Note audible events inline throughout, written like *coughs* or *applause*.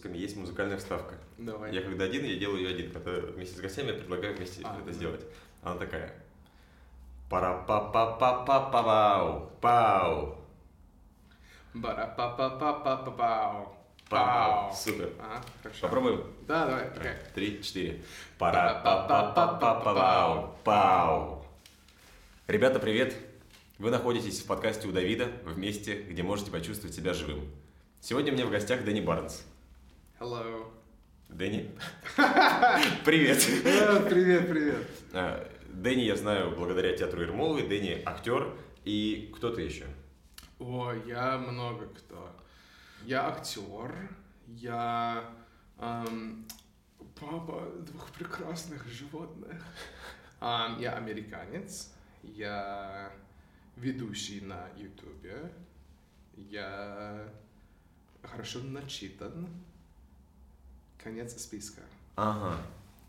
выпусками есть музыкальная вставка. Давай. Я когда один, я делаю ее один. Когда вместе с гостями я предлагаю вместе А, это да. сделать. Она такая. пара па па па па па пау пау бара па па па па па пау пау Супер. Ага, хорошо. Попробуем. Да, давай, окей. Три, четыре. пара па па па па па пау пау Ребята, привет! Вы находитесь в подкасте у Давида, в месте, где можете почувствовать себя живым. Сегодня у меня в гостях Дэнни Барнс. Hello. Дэнни? *laughs* Привет! Привет, привет. А, Дэнни я знаю благодаря театру Ермоловой. Дэнни актер и кто-то еще. О, я много кто. Я актер, я эм, папа двух прекрасных животных. Ам, я американец, я ведущий на Ютубе, я хорошо начитан. Конец списка. Ага.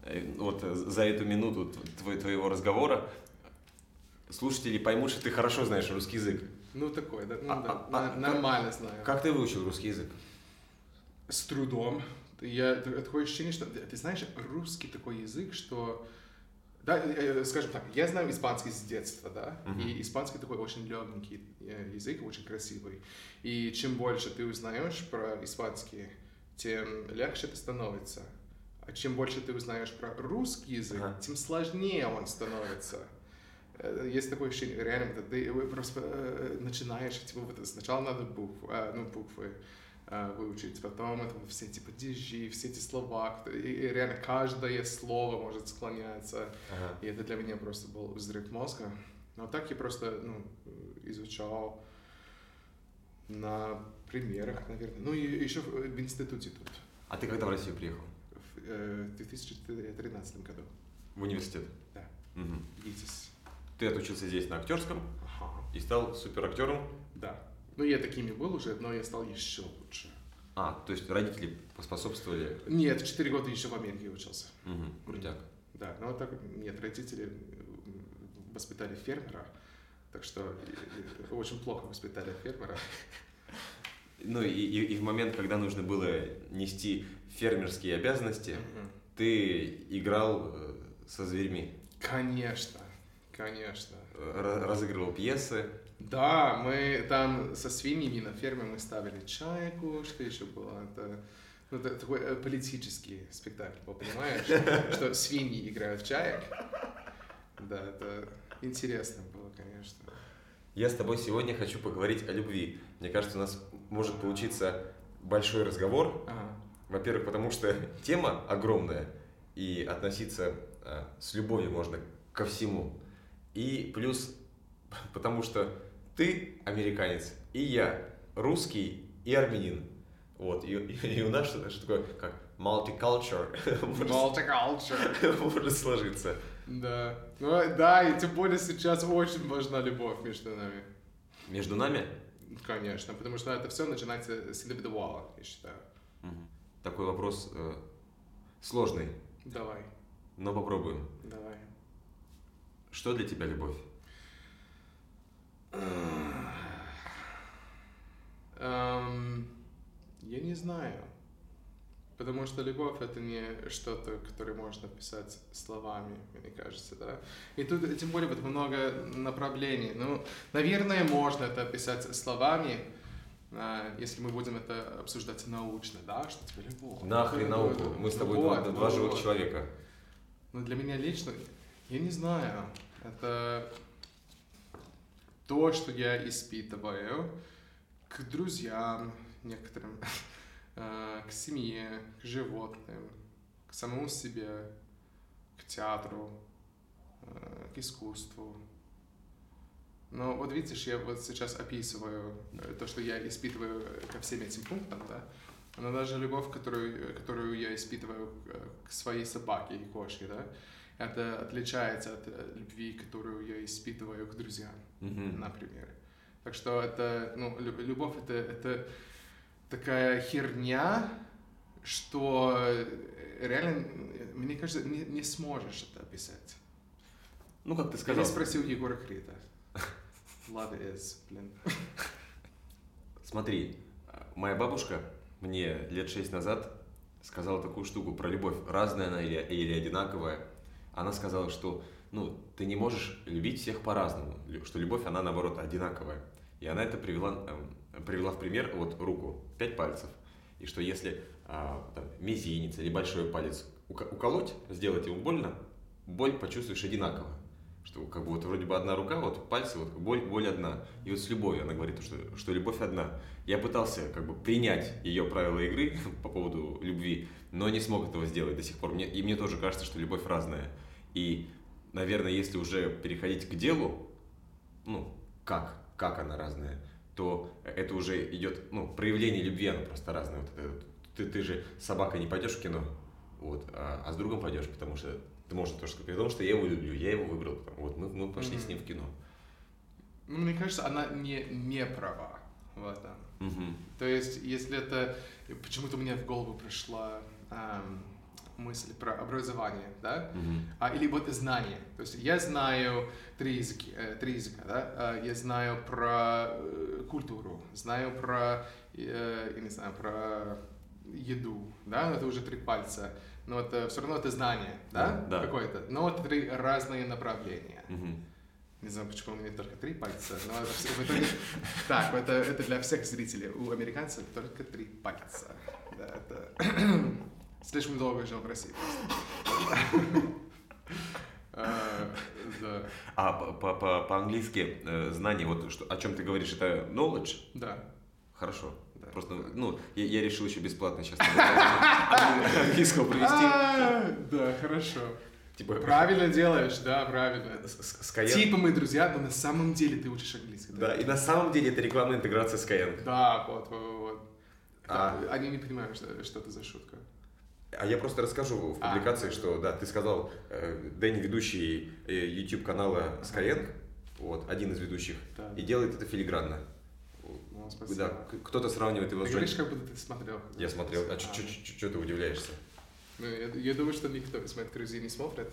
Э, Вот э, за эту минуту твоего разговора слушатели поймут, что ты хорошо знаешь русский язык. Ну, такой, да, ну, А- да, а- а нормально знаю. Как ты выучил русский язык? С трудом. Я, такое ощущение, что... Ты знаешь, русский такой язык, что... Да, э, скажем так, я знаю испанский с детства, да, Мгм. и испанский такой очень легенький язык, очень красивый. И чем больше ты узнаешь про испанский, тем легче это становится. А чем больше ты узнаешь про русский язык, Ага. тем сложнее он становится. Э, Есть такое ощущение, реально, ты просто э, начинаешь, типа, вот сначала надо буквы, а, ну, буквы э, выучить, потом это все эти падежи, все эти слова, и, и реально каждое слово может склоняться, Ага. и это для меня просто был взрыв мозга. Но так я просто, ну, изучал на примерах, наверное. Ну, и еще в, в институте тут, А ты когда в Россию приехал? в э, 2013 году. В университет? Да. Мгм. ГИТИС. Ты отучился здесь на актерском Ага. и стал суперактером. Да. Ну, я такими был уже, но я стал еще лучше. А, то есть родители поспособствовали. Нет, 4 года еще в Америке учился. Мгм, крутяк. Да, но так нет, родители воспитали фермера, так что э, очень плохо воспитали фермера. Ну и, и- и в момент, когда нужно было нести фермерские обязанности, Мгм. ты играл э, со зверьми, Конечно, конечно. ра- разыгрывал пьесы. Да, мы там со свиньями на ферме мы ставили чайку, что еще было? Это, ну, это такой э, политический спектакль, понимаешь? *laughs* Что свиньи играют в чаек. Да, это интересно было, конечно. Я с тобой сегодня хочу поговорить о любви. Мне кажется, у нас может получиться большой разговор. Ага. Во-первых, потому что *laughs* тема огромная, и относиться э, с любовью можно ко всему. И плюс, *laughs* потому что ты американец, и я русский и армянин. Вот, и, *laughs* и у нас что-то что такое, как multicultural *laughs* может, Multicultural. *laughs* может сложиться. Да. Ну, да, и тем более сейчас очень важна любовь между нами. Между нами Конечно, потому что это все начинается с индивидуала, я считаю. Мгм. такой вопрос э, сложный, Давай, но попробуем. давай. Что для тебя любовь? Эм, я не знаю. Потому что любовь это не что-то, которое можно описать словами, мне кажется, да. И тут, тем более, вот много направлений. Ну, наверное, можно это описать словами, а, если мы будем это обсуждать научно, да, что тебе любовь. Нахрен Ну, науку. Мы с тобой вот, два, два вот, живых человека. Ну, для меня лично, я не знаю, это то, что я испытываю к друзьям некоторым, к семье, к животным, к самому себе, к театру, э, к искусству. Но вот видишь, я вот сейчас описываю э, то, что я испытываю э, ко всем этим пунктам, да, но даже любовь, которую, которую я испытываю к, своей собаке и кошке, да, это отличается от э, любви, которую я испытываю к друзьям, Мгм. например. Так что это, ну, лю- любовь это, это такая херня, что э, реально, э, мне кажется, не, не сможешь это описать. Ну, как ты Я сказал, спросил Егора Крита. Love is, блин. смотри, моя бабушка мне лет шесть назад сказала такую штуку про любовь. Разная она или, или одинаковая. Она сказала, что ну, ты не можешь любить всех по-разному, что любовь, она наоборот одинаковая. И она это привела, э, привела в пример, вот руку, пять пальцев. И что если а, там, мизинец или большой палец уколоть, сделать ему больно, боль почувствуешь одинаково. Что как бы вот вроде бы одна рука, вот пальцы, вот боль, боль одна. И вот с любовью она говорит, что, что любовь одна. Я пытался как бы принять ее правила игры *laughs* по поводу любви, но не смог этого сделать до сих пор. Мне, и мне тоже кажется, что любовь разная. И, наверное, если уже переходить к делу, ну, как, как она разная, то это уже идет, ну, проявление любви, оно просто разное. Вот это, ты, ты же с собакой не пойдешь в кино, вот, а, а с другом пойдешь, потому что ты можешь тоже сказать, потому что я его люблю, я его выбрал, вот мы, мы пошли mm-hmm. с ним в кино. Ну, мне кажется, она не, не права в этом. Mm-hmm. То есть, если это... Почему-то мне в голову пришла эм, мысль про образование, да? Mm-hmm. А, или вот знание. То есть, я знаю три, языки, э, три языка, да? А, я знаю про э, культуру, знаю про, э, я не знаю, про еду, да, это уже три пальца, но это все равно это знание, да, да. какое-то, но это три разные направления. Угу. Не знаю, почему у меня только три пальца, но это все, в итоге... *laughs* Так, это, это для всех зрителей. У американцев только три пальца. Да, это... Слишком долго жил в России. А, да. А по-английски э, знание, вот о чем ты говоришь, это knowledge? Да. Хорошо. Просто, ну, я, я решил еще бесплатно сейчас *laughs* английского провести. А, да, хорошо. Типа, правильно делаешь, да, правильно. Типа мы друзья, но на самом деле ты учишь английский. Да, и на самом деле это рекламная интеграция Skyeng. Да, вот, вот, вот. А... Они не понимают, что, что это за шутка. А я просто расскажу в а, публикации, а, что да, ты сказал, э, Дэнни ведущий э, YouTube канала Skyeng, вот, один из ведущих, да. и делает это филигранно спасибо. Да, кто-то сравнивает его ты с Говоришь, как будто ты смотрел. Я смотрел. А, а. что ты удивляешься? Ну, я, я думаю, что никто из моих друзей не смотрит.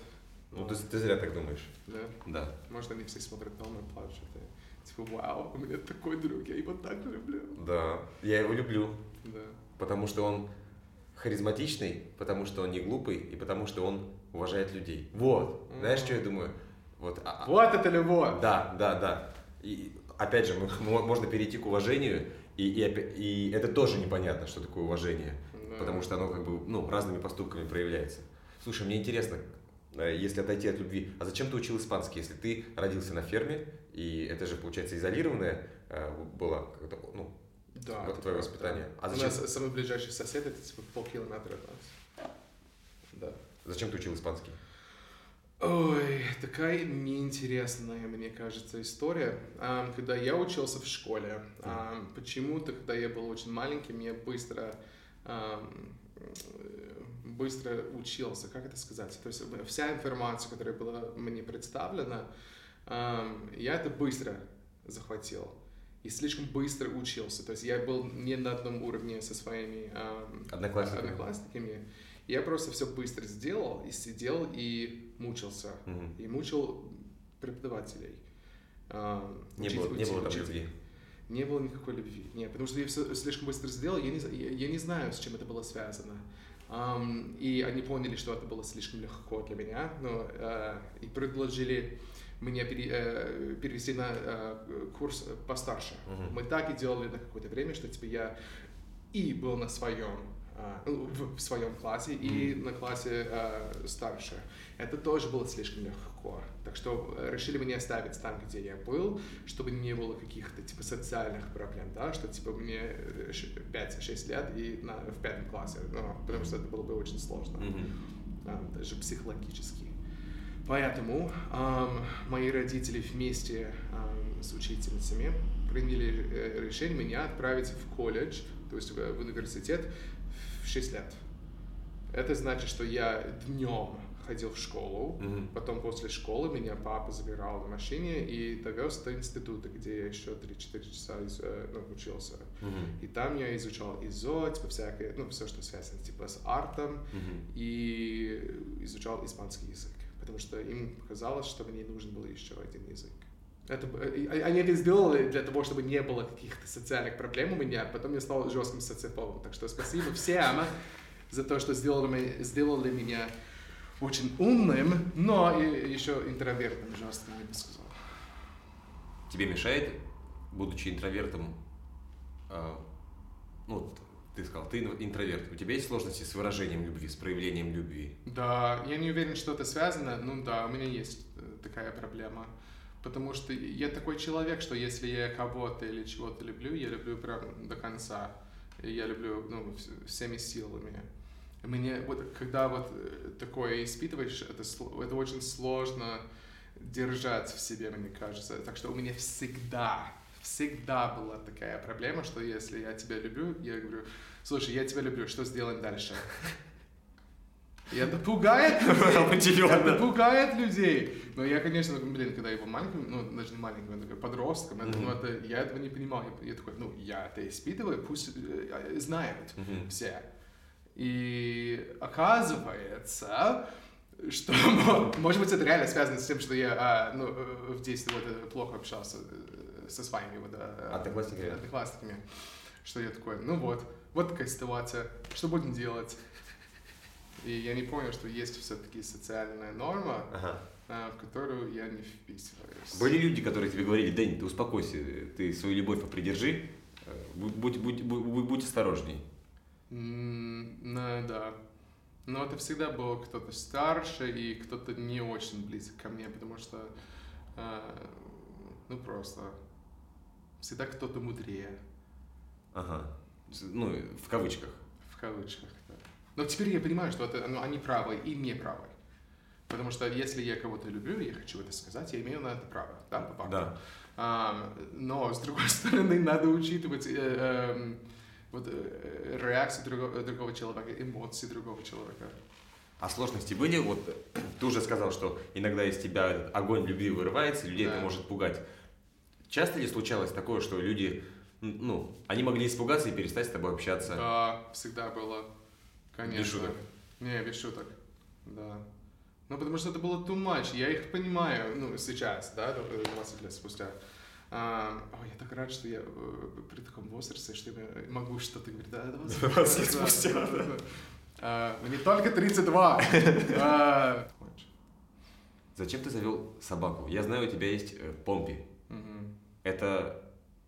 Ну, ты, ты зря так думаешь. Да? Да. Может, они все смотрят дома и плачут. И, типа, вау, у меня такой друг, я его так люблю. Да, я его люблю. Да. Потому что он харизматичный, потому что он не глупый и потому что он уважает людей. Вот. Mm-hmm. Знаешь, что я думаю? Вот, а, а вот это любовь! Да, да, да. И опять же, можно перейти к уважению, и, и, и это тоже непонятно, что такое уважение, да. потому что оно как бы ну, разными поступками проявляется. Слушай, мне интересно, э, если отойти от любви, а зачем ты учил испанский, если ты родился на ферме, и это же, получается, изолированное э, было ну, да, вот твое воспитание. А зачем... У нас самый ближайший сосед, это типа полкилометра от нас. Да. Зачем ты учил испанский? Ой, такая неинтересная, мне кажется, история. Когда я учился в школе, почему-то, когда я был очень маленьким, я быстро быстро учился, как это сказать? То есть вся информация, которая была мне представлена, я это быстро захватил и слишком быстро учился. То есть я был не на одном уровне со своими одноклассниками. одноклассниками. Я просто все быстро сделал и сидел и мучился. Угу. И мучил преподавателей. А, не, учить, было, учить, не было там учить. любви? Не было никакой любви. Нет, потому что я все слишком быстро сделал, я не, я, я не знаю, с чем это было связано. Um, и они поняли, что это было слишком легко для меня, но uh, и предложили мне пере, uh, перевести на uh, курс постарше. Uh-huh. Мы так и делали на какое-то время, что типа я и был на своем а, ну, в, в своем классе и на классе э, старше. Это тоже было слишком легко. Так что э, решили мне оставить там, где я был, чтобы не было каких-то типа социальных проблем, да, что типа мне 5-6 э, лет и на, в пятом классе, ну, потому что это было бы очень сложно, mm-hmm. а, даже психологически. Поэтому эм, мои родители вместе эм, с учительницами приняли э, решение меня отправить в колледж, то есть в, в университет, 6 лет. Это значит, что я днем ходил в школу, mm-hmm. потом после школы меня папа забирал на машине и довез до института, где я еще 3-4 часа из, э, ну, учился. Mm-hmm. И там я изучал ИЗО, типа всякое, ну, все, что связано типа с артом, mm-hmm. и изучал испанский язык, потому что им казалось, что мне нужен был еще один язык. Это, э, они это сделали для того, чтобы не было каких-то социальных проблем у меня. Потом я стал жестким социофобом. Так что спасибо всем, за то, что сделали, сделали меня очень умным, но и еще интровертным жестким, я бы сказал. Тебе мешает, будучи интровертом, э, ну, ты сказал, ты интроверт. У тебя есть сложности с выражением любви, с проявлением любви? Да, я не уверен, что это связано. Ну да, у меня есть э, такая проблема. Потому что я такой человек, что если я кого-то или чего-то люблю, я люблю прям до конца. Я люблю ну, всеми силами. Мне вот когда вот э, такое испытываешь, это, это очень сложно держать в себе, мне кажется. Так что у меня всегда, всегда была такая проблема, что если я тебя люблю, я говорю, слушай, я тебя люблю, что сделаем дальше? И это пугает *laughs* людей. это пугает людей. Но я, конечно, блин, когда я был маленьким, ну, даже не маленьким, я такой подростком, это, ну, это, я этого не понимал. Я, я такой, ну, я это испытываю, пусть э, знают все. И оказывается, что, *laughs* может быть, это реально связано с тем, что я а, ну, э, в детстве вот, плохо общался э, со своими вот, одноклассниками. одноклассниками. Что я такой, ну вот, вот такая ситуация, что будем делать? И я не понял, что есть все-таки социальная норма, ага. А, в которую я не вписываюсь. Были люди, которые тебе говорили, Дэнни, ты успокойся, ты свою любовь попридержи, э, будь, будь, будь, будь, будь осторожней. Ну, да. Но это всегда был кто-то старше и кто-то не очень близок ко мне, потому что, э, ну, просто всегда кто-то мудрее. Ага. Ну, в кавычках. В кавычках, да. Но теперь я понимаю, что это, ну, они правы и не правы. Потому что если я кого-то люблю, я хочу это сказать, я имею на это право, да, по факту. Да. А, но, с другой *laughs* стороны, надо учитывать э, э, вот, э, реакцию другого, другого человека, эмоции другого человека. А сложности были? Вот *clears throat* ты уже сказал, что иногда из тебя огонь любви вырывается, людей да. это может пугать. Часто ли случалось такое, что люди, ну, они могли испугаться и перестать с тобой общаться? Да, всегда было. Конечно. Без шуток? Не, без шуток, да. Ну, потому что это было too much. Я их понимаю, ну, сейчас, да, 20 лет спустя. А, о, я так рад, что я э, при таком возрасте, что я могу что-то говорить. Да, 20, 20 лет спустя, да. А, мне только 32. а, Зачем ты завел собаку? Я знаю, у тебя есть э, Помпи. Угу. Это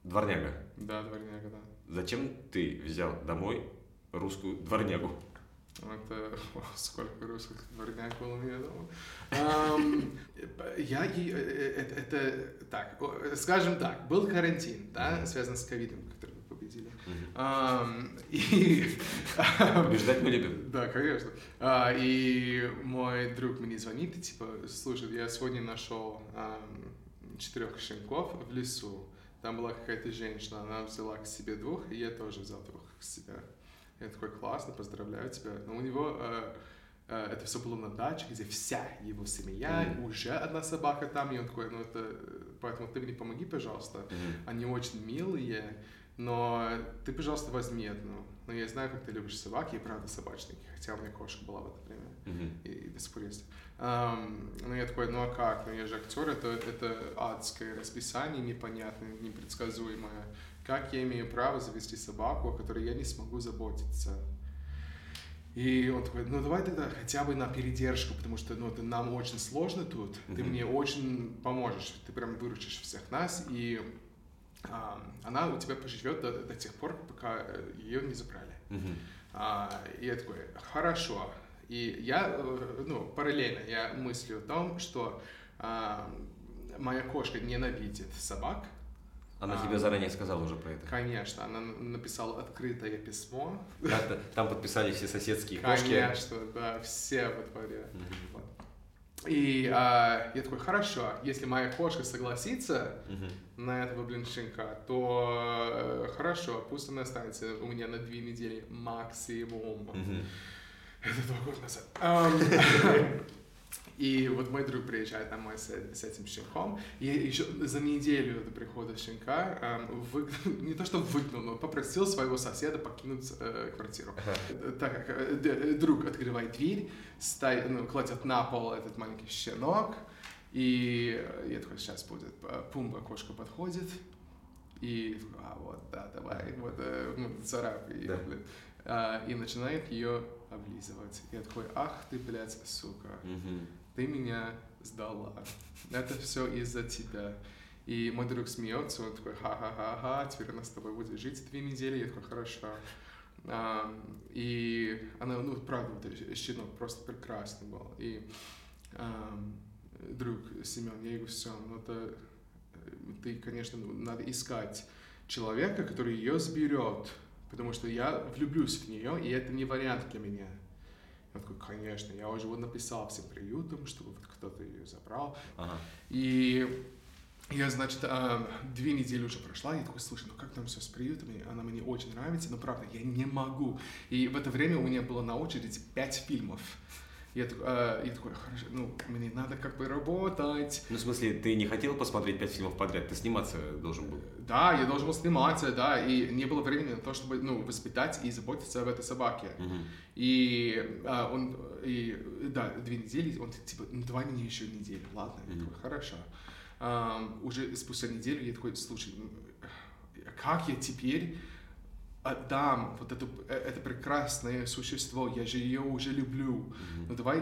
дворняга. Да, дворняга, да. Зачем ты взял домой русскую дворнягу? Это сколько русских дворняк было у меня дома. Um, я ей, это, это, так, скажем так, был карантин, да, связан с ковидом, который мы победили. Um, и... Побеждать мы любим. *laughs* Да, конечно. Uh, и мой друг мне звонит и типа, слушай, я сегодня нашел um, четырех щенков в лесу. Там была какая-то женщина, она взяла к себе двух, и я тоже взял двух к себе. Я такой, классно, поздравляю тебя. Но у него э, э, это все было на даче, где вся его семья, mm-hmm. уже одна собака там, и он такой, ну это, поэтому ты мне помоги, пожалуйста. Mm-hmm. Они очень милые, но ты, пожалуйста, возьми одну. Но я знаю, как ты любишь собаки, и правда собачники, хотя у меня кошка была в это время, mm-hmm. и, и до сих пор есть. Um, ну я такой, ну а как, ну я же актер, это, это адское расписание непонятное, непредсказуемое как я имею право завести собаку, о которой я не смогу заботиться. И он такой, ну давай тогда хотя бы на передержку, потому что ну, это нам очень сложно тут, mm-hmm. ты мне очень поможешь, ты прям выручишь всех нас, и она у тебя поживет до, до тех пор, пока э, ее не забрали. Mm-hmm. А, и я такой, хорошо. И я, э, ну, параллельно я мыслю о том, что а, моя кошка ненавидит собак, она а, тебе заранее сказала уже про это? Конечно, она написала открытое письмо. Как-то там подписали все соседские кошки. Конечно, да, все во дворе. Mm-hmm. И а, я такой, хорошо, если моя кошка согласится mm-hmm. на этого, блин, щенка, то э, хорошо, пусть она останется у меня на две недели максимум. Mm-hmm. Это два года назад. Um, *laughs* И вот мой друг приезжает домой с, с этим щенком, и еще за неделю до прихода щенка эм, вы, *laughs* не то что выгнал, но попросил своего соседа покинуть э, квартиру. Ага. Так как э, друг открывает дверь, ставит, ну, кладет на пол этот маленький щенок, и я такой, сейчас будет, пумба, кошка подходит, и а вот, да, давай, вот, э, ну, царапай, да. блин. а, и начинает ее облизывать. Я такой, ах ты, блядь, сука, Мгм. Ты меня сдала. *laughs* Это все из-за тебя. И мой друг смеется, он такой, ха-ха-ха-ха, теперь она с тобой будет жить две недели. Я такой, хорошо. А, и она, ну, правда, щенок просто прекрасный был. И ам, друг Семен, я говорю, все, ну это э, ты, конечно, ну, надо искать человека, который ее сберет, потому что я влюблюсь в нее, и это не вариант для меня. Я такой, конечно, я уже вот написал всем приютам, чтобы вот кто-то ее забрал. Ага. И я, значит, а, две недели уже прошла, я такой, слушай, ну как там все с приютами, она мне очень нравится, но правда, я не могу. И в это время у меня было на очереди пять фильмов. Я такой, а, я такой, хорошо, ну, мне надо как бы работать. Ну, в смысле, ты не хотел посмотреть пять фильмов подряд, ты сниматься должен был. Да, я должен был сниматься, да, и не было времени на то, чтобы, ну, воспитать и заботиться об этой собаке. Мгм. И а, он, и, да, две недели, он типа, ну давай мне еще неделю, ладно, я Мгм. такой, хорошо. Ам, уже спустя неделю я такой, слушай, как я теперь отдам вот это, э, это прекрасное существо, я же ее уже люблю, ну давай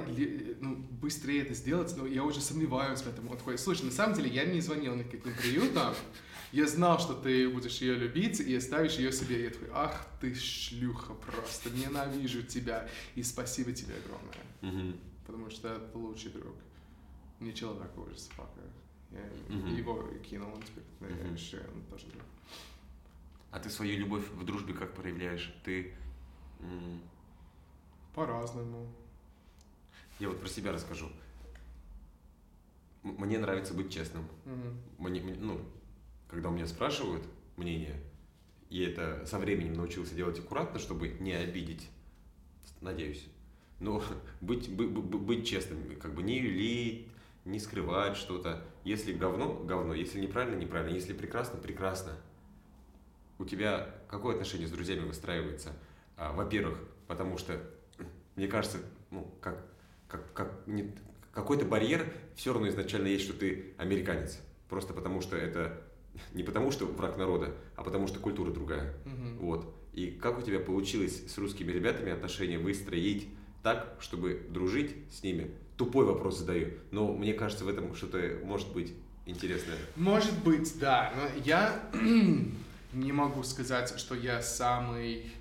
ну, быстрее это сделать, но я уже сомневаюсь в этом. Он такой, слушай, на самом деле я не звонил никаким приютам, я знал, что ты будешь ее любить и оставишь ее себе. Я такой, ах ты шлюха просто, ненавижу тебя и спасибо тебе огромное, Мгм. потому что это лучший друг. Не человек, а уже собака. Я Мгм. его кинул, он теперь, ну, я решил, он тоже друг. А ты свою любовь в дружбе как проявляешь? Ты... По-разному. Я вот про себя расскажу. Мне нравится быть честным. Мгм. Мне, мне- ну, когда у меня спрашивают мнение, и это со временем научился делать аккуратно, чтобы не обидеть, надеюсь. Но *laughs* быть, бы- бы- бы- быть честным, как бы не юлить, не скрывать что-то. Если говно, говно. Если неправильно, неправильно. Если прекрасно, прекрасно. У тебя какое отношение с друзьями выстраивается? А, во-первых, потому что, мне кажется, ну, как, как, как не- какой-то барьер все равно изначально есть, что ты американец. Просто потому что это не потому что враг народа, а потому что культура другая. Мгм. Вот. И как у тебя получилось с русскими ребятами отношения выстроить так, чтобы дружить с ними? Тупой вопрос задаю, но мне кажется, в этом что-то может быть интересное. Может быть, да. Но я не могу сказать, что я самый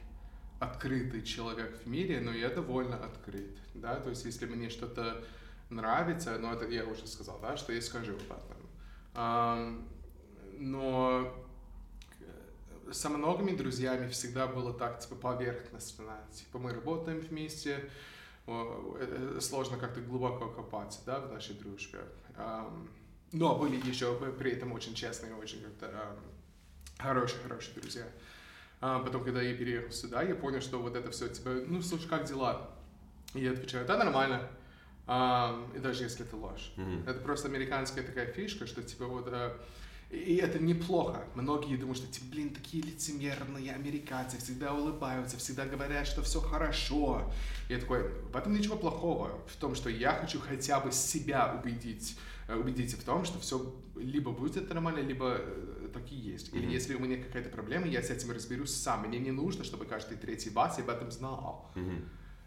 открытый человек в мире, но я довольно открыт, да, то есть если мне что-то нравится, ну это я уже сказал, да, что я скажу об этом. Но э, со многими друзьями всегда было так, типа, поверхностно, типа, мы работаем вместе, э, э, сложно как-то глубоко копаться, да, в нашей дружбе. Но были еще при этом очень честные, очень как-то ам, хорошие-хорошие друзья. А потом, когда я переехал сюда, я понял, что вот это все, типа, ну, слушай, как дела? И я отвечаю, да, нормально. Ам, и даже если это ложь. Мгм. Это просто американская такая фишка, что типа вот... э, и это неплохо. Многие думают, что, типа, блин, такие лицемерные американцы, всегда улыбаются, всегда говорят, что все хорошо. И я такой, в этом ничего плохого. В том, что я хочу хотя бы себя убедить, э, убедить в том, что все либо будет нормально, либо э, так и есть. Или Мгм. если у меня какая-то проблема, я с этим разберусь сам. Мне не нужно, чтобы каждый третий бас об этом знал. Мгм.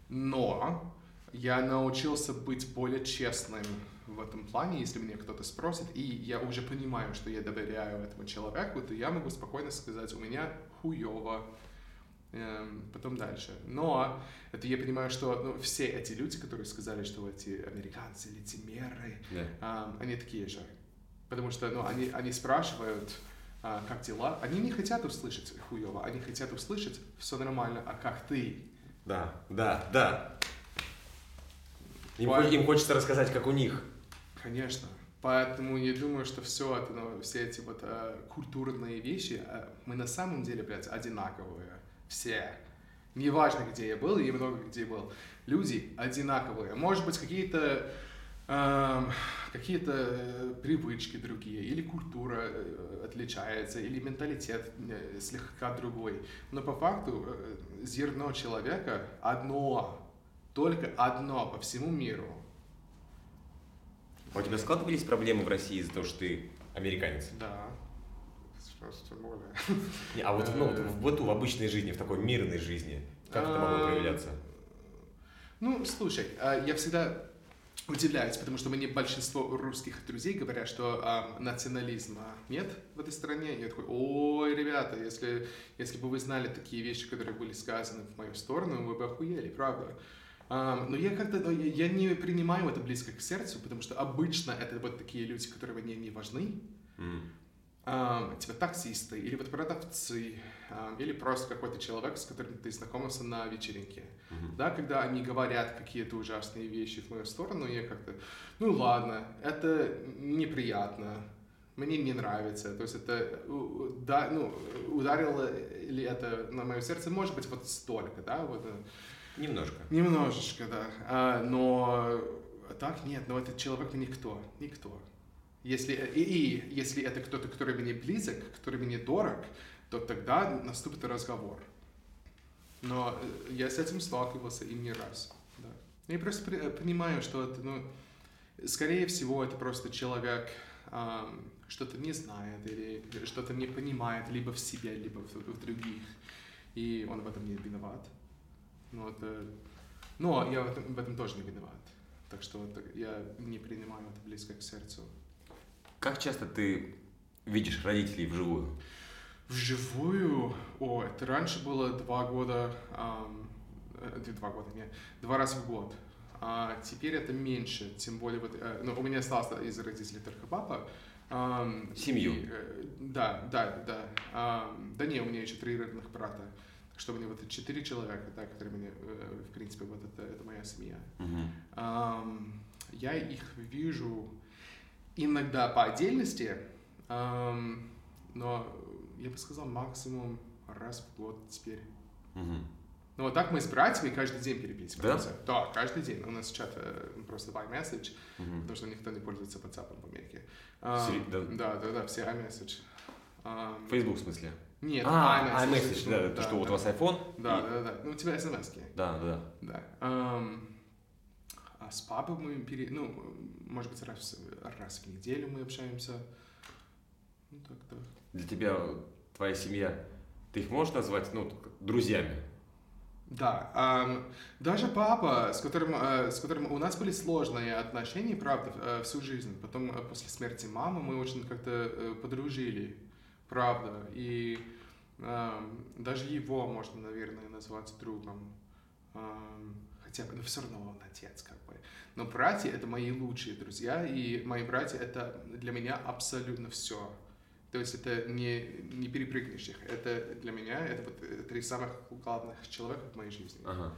Но я научился быть более честным в этом плане, если меня кто-то спросит, и я уже понимаю, что я доверяю этому человеку, то я могу спокойно сказать, у меня хуево, потом дальше. Но это я понимаю, что ну, все эти люди, которые сказали, что эти американцы лицемеры, Да. а, они такие же. Потому что ну, они, они спрашивают, а, как дела. Они не хотят услышать хуево, они хотят услышать все нормально, а как ты? Да, да, да. Им, хо- им хочется рассказать, как у них. Конечно. Поэтому я думаю, что все это, ну, все эти вот э, культурные вещи, э, мы на самом деле, блядь, одинаковые. Все. Неважно, где я был, и много где был. Люди одинаковые. Может быть, какие-то эм, какие-то э, привычки другие, или культура э, отличается, или менталитет э, слегка другой. Но по факту зерно человека одно, только одно по всему миру. А у тебя складывались проблемы в России из-за того, что ты американец? Да. Сейчас тем более. Не, а вот ну, в быту, в обычной жизни, в такой мирной жизни, Как это могло проявляться? Ну, слушай, а, я всегда удивляюсь, потому что мне большинство русских друзей говорят, что э, национализма нет в этой стране. И я такой, ой, ребята, если, если бы вы знали такие вещи, которые были сказаны в мою сторону, вы бы охуели, правда. Um, но я как-то, я не принимаю это близко к сердцу, потому что обычно это вот такие люди, которые мне не важны. Mm. Типа таксисты, или вот продавцы, или просто какой-то человек, с которым ты знакомился на вечеринке. Mm-hmm. Да, когда они говорят какие-то ужасные вещи в мою сторону, я как-то, ну ладно, это неприятно, мне не нравится. То есть это, да, ну, ударило ли это на мое сердце, может быть, вот столько, да, вот. Э, Немножко. Немножечко, да. А, но так нет, но этот человек никто, никто. Если, и, и если это кто-то, который мне близок, который мне дорог, то тогда наступит разговор. Но э, я с этим сталкивался и не раз. Да. Я просто понимаю, что это, ну, скорее всего, это просто человек эм, что-то не знает или что-то не понимает либо в себе, либо в, в других. И он в этом не виноват. Но, это, но я в этом, в этом тоже не виноват. Так что это, я не принимаю это близко к сердцу. Как часто ты видишь родителей вживую? Вживую? О, это раньше было два года, эм, два года, нет, два раза в год. А теперь это меньше, тем более вот, э, ну, у меня остался из родителей только папа. Эм, Семью? И, э, да, да, да. Эм, да не, у меня еще три родных брата. Так что у меня вот четыре человека, да, которые мне, э, в принципе, вот это, это моя семья. Uh-huh. Эм, я их вижу иногда по отдельности, эм, но я бы сказал максимум раз в год теперь. Угу. Ну вот так мы с братьями каждый день переписываемся. Да? Да, каждый день. У нас чат э, просто by message, угу. потому что никто не пользуется WhatsApp в Америке. Um, да? да, да, да, все iMessage. Um, Facebook в смысле? Нет, а, iMessage. iMessage, да, да, то, что да, вот у вас iPhone? Да, и... да, да. Ну, у тебя смс -ки. Да, да. Да. А с папой мы пере... Ну, может быть, раз, раз в неделю мы общаемся. Ну, так, да. Для тебя твоя семья, ты их можешь назвать, ну, друзьями? Да, эм, даже папа, с которым, э, с которым у нас были сложные отношения, правда, э, всю жизнь. Потом э, после смерти мамы мы очень как-то э, подружили, правда. И э, даже его можно, наверное, назвать другом. Эм, хотя бы, но все равно он отец, как бы. Но братья — это мои лучшие друзья, и мои братья — это для меня абсолютно все. То есть это не, не перепрыгнешь их. Это для меня, это вот три самых главных человека в моей жизни. Ага.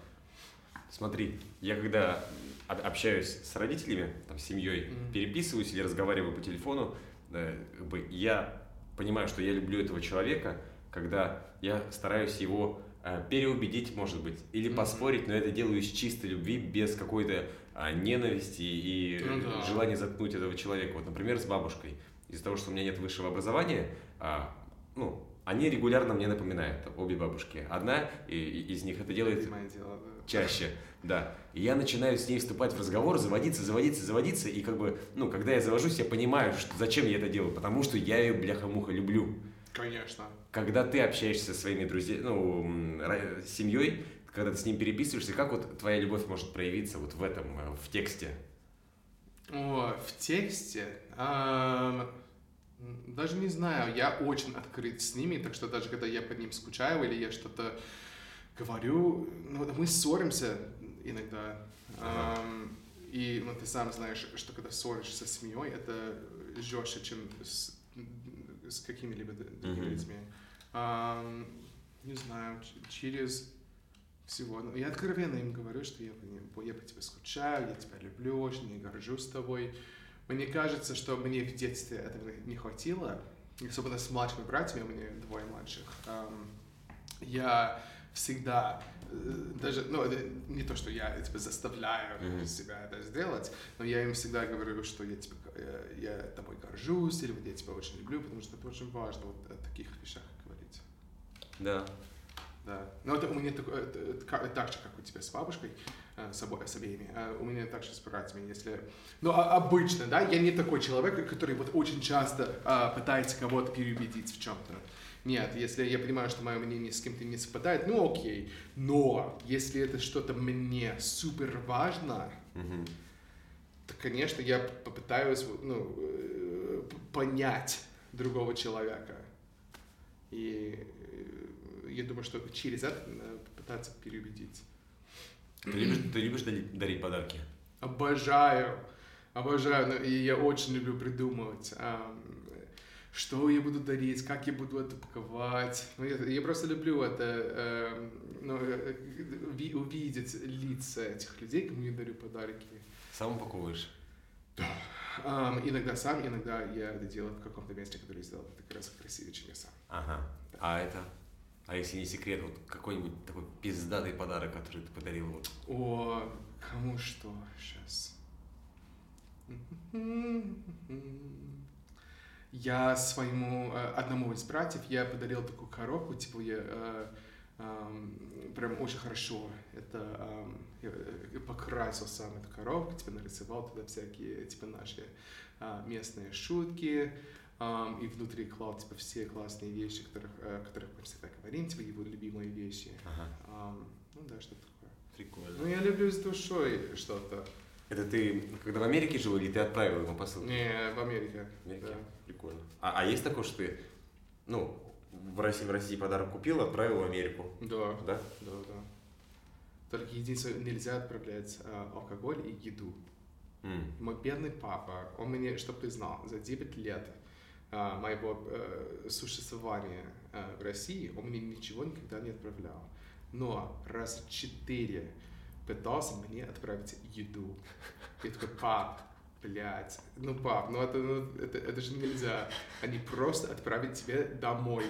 Смотри, я когда общаюсь с родителями, там, с семьей, mm-hmm. переписываюсь или разговариваю по телефону, э, как бы я понимаю, что я люблю этого человека, когда я стараюсь его э, переубедить, может быть, или mm-hmm. поспорить, но это делаю из чистой любви, без какой-то а, ненависти и ну, да. желания заткнуть этого человека. Вот, например, с бабушкой из-за того, что у меня нет высшего образования, а, ну, они регулярно мне напоминают, обе бабушки. Одна и, и из них это делает дело, да. чаще, да. И я начинаю с ней вступать в разговор, заводиться, заводиться, заводиться, и как бы, ну, когда я завожусь, я понимаю, что, зачем я это делаю, потому что я ее, бляха-муха, люблю. Конечно. Когда ты общаешься со своими друзьями, ну, семьей, когда ты с ним переписываешься, как вот твоя любовь может проявиться вот в этом, э, в тексте? О, в тексте? Эм, даже не знаю, я очень открыт с ними, так что даже когда я по ним скучаю или я что-то говорю, ну, мы ссоримся иногда. Ага. Um, и ну, ты сам знаешь, что когда ссоришься с семьей, это жестче, чем с, с какими-либо другими mm-hmm. людьми. Um, не знаю, через всего. Но я откровенно им говорю, что я, я по тебе скучаю, я тебя люблю очень, я горжусь тобой. Мне кажется, что мне в детстве этого не хватило, особенно с младшими братьями, у меня двое младших. Я всегда э, даже, ну, не то, что я типа, заставляю mm-hmm. себя это сделать, но я им всегда говорю, что я, типа, я, я тобой горжусь, или вот я тебя очень люблю, потому что это очень важно вот о таких вещах говорить. Да. Да. Но это у меня такое, так же, как у тебя с бабушкой. э, с, обо, с обеими. У меня также с братьями, если... Ну, обычно, да, я не такой человек, который вот очень часто а, пытается кого-то переубедить в чем-то. Нет, если я понимаю, что мое мнение с кем-то не совпадает, ну окей. Но если это что-то мне супер важно, Мгм. То, конечно, я попытаюсь ну, э, понять другого человека. И э, я думаю, что через это попытаться переубедить. Ты любишь, ты любишь дарить, дарить подарки? Обожаю, обожаю, ну, и я очень люблю придумывать, ам, что я буду дарить, как я буду это паковать. Ну, я, я просто люблю это, эм, ну, э, ви- увидеть лица этих людей, кому я дарю подарки. Сам упаковываешь? Ам, иногда сам, иногда я это делаю в каком-то месте, которое сделал это как раз красивее, чем я сам. Ага. А это? А если не секрет, вот какой-нибудь такой пиздатый подарок, который ты подарил вот О, кому что сейчас? *laughs* Я своему э, одному из братьев я подарил такую коробку, типа я э, ам, прям очень хорошо это ам, я, э, покрасил сам эту коробку, типа нарисовал туда всякие типа наши а, местные шутки, ам, и внутри клал типа все классные вещи, которых, о которых мы всегда говорим, типа его любимые вещи. Ага. Ам, ну да, что такое. Прикольно. Ну, я люблю с душой что-то. Это ты когда в Америке жил или ты отправил ему посылку? Не, в Америке. В Америке? Да. Прикольно. А, а есть такое, что ты, ну, в России, в России подарок купил, отправил в Америку? Да, Да? да, да. Только единственное, нельзя отправлять а, алкоголь и еду. М. Мой бедный папа, он мне, чтобы ты знал, за 9 лет а, моего э, существования э, в России он мне ничего никогда не отправлял. Но раз четыре пытался мне отправить еду. Я такой, пап, блядь, ну пап, ну это, ну, это, это же нельзя. Они просто отправят тебя домой,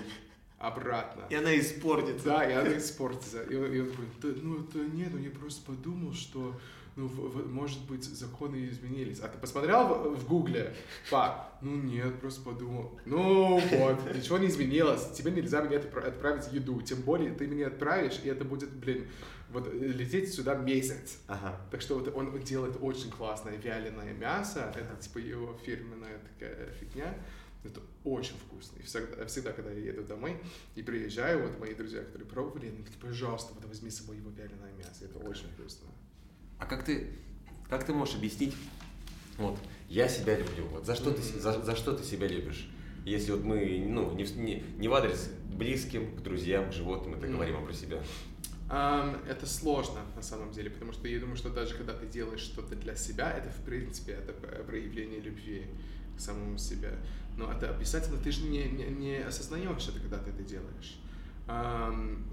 обратно. И она испортится. Да, и она испортится. И он, и он такой, «Да, ну это нет, ну я просто подумал, что, ну, в- в- может быть, законы изменились. А ты посмотрел в, в гугле? Пап, ну нет, просто подумал. Ну вот, ничего не изменилось. Тебе нельзя мне отпра- отправить еду. Тем более ты мне отправишь, и это будет, блин, вот э, лететь сюда месяц. Ага. Так что вот он делает очень классное вяленое мясо. Это типа его фирменная такая фигня. Это очень вкусно. И всегда, всегда, когда я еду домой и приезжаю, вот мои друзья, которые пробовали, они такие, пожалуйста, вот возьми с собой его вяленое мясо. Это очень вкусно. А как ты, как ты можешь объяснить, вот, я себя люблю, вот, за что, ты, за, за что ты себя любишь? Если вот мы, ну, не, не, не в адрес близким, к друзьям, к животным, это говорим, а про себя. Ам, это сложно на самом деле, потому что я думаю, что даже когда ты делаешь что-то для себя, это в принципе это проявление любви к самому себе. Но это обязательно ты же не, не, не осознаешь это, когда ты это делаешь.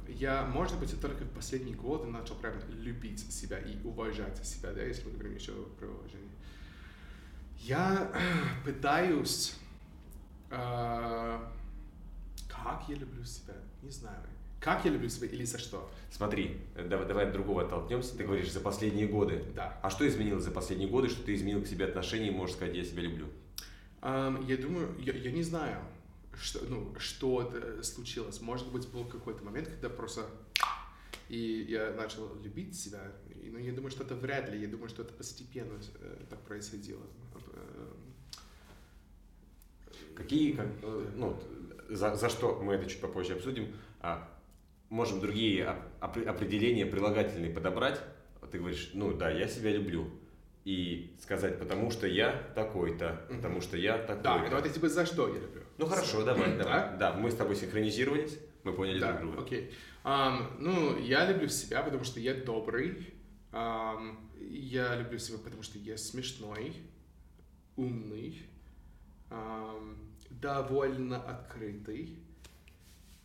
Я, может быть, только в последние годы начал прям любить себя и уважать себя, да, если мы говорим еще про уважение. Я *clears throat* пытаюсь... а, как я люблю себя? Не знаю. Как я люблю себя или за что? Смотри, э, давай, давай от другого оттолкнемся, ты говоришь, за последние годы. Да. А что изменилось за последние годы, что ты изменил к себе отношения и можешь сказать, я себя люблю? Я думаю, я, я не знаю, что, ну, что это случилось. Может быть, был какой-то момент, когда просто и я начал любить себя. Но я думаю, что это вряд ли. Я думаю, что это постепенно э, так происходило. Э, Какие, как, э, ну, за, за что мы это чуть попозже обсудим, а, можем другие оп- опре- определения прилагательные подобрать. Ты говоришь, ну да, я себя люблю. И сказать, потому что я такой-то, потому что я такой-то. Да, это типа за что я люблю. Ну хорошо, давай, Да? давай. Да, мы с тобой синхронизировались, мы поняли Да, друг друга. окей. Ам, ну, я люблю себя, потому что я добрый. Ам, я люблю себя, потому что я смешной, умный, ам, довольно открытый.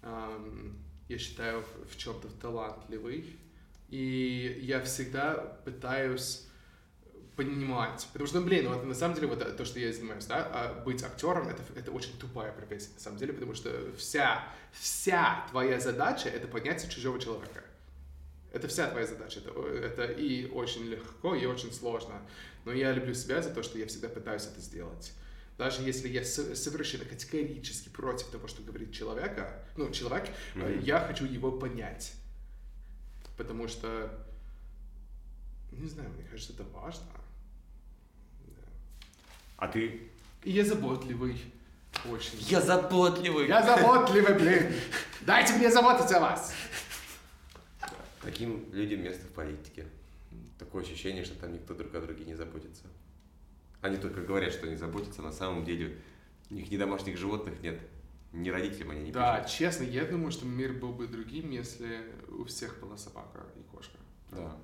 Ам, я считаю, в чем-то талантливый. И я всегда пытаюсь понимать. Потому что, ну, блин, вот на самом деле вот то, что я занимаюсь, да, а быть актером, это, это очень тупая профессия, на самом деле, потому что вся, вся твоя задача — это понять чужого человека. Это вся твоя задача. Это, это и очень легко, и очень сложно. Но я люблю себя за то, что я всегда пытаюсь это сделать. Даже если я совершенно категорически против того, что говорит человека, ну, человек, Мгм. я хочу его понять. Потому что Не знаю, мне кажется, это важно. Да. А ты? Я заботливый. Очень. Я заботливый. Я заботливый, блин. Дайте мне заботиться о вас. Таким людям место в политике. Такое ощущение, что там никто друг о друге не заботится. Они только говорят, что они заботятся, на самом деле у них ни домашних животных нет, ни родителям они не Да, пишут. честно, я думаю, что мир был бы другим, если у всех была собака и кошка. Да.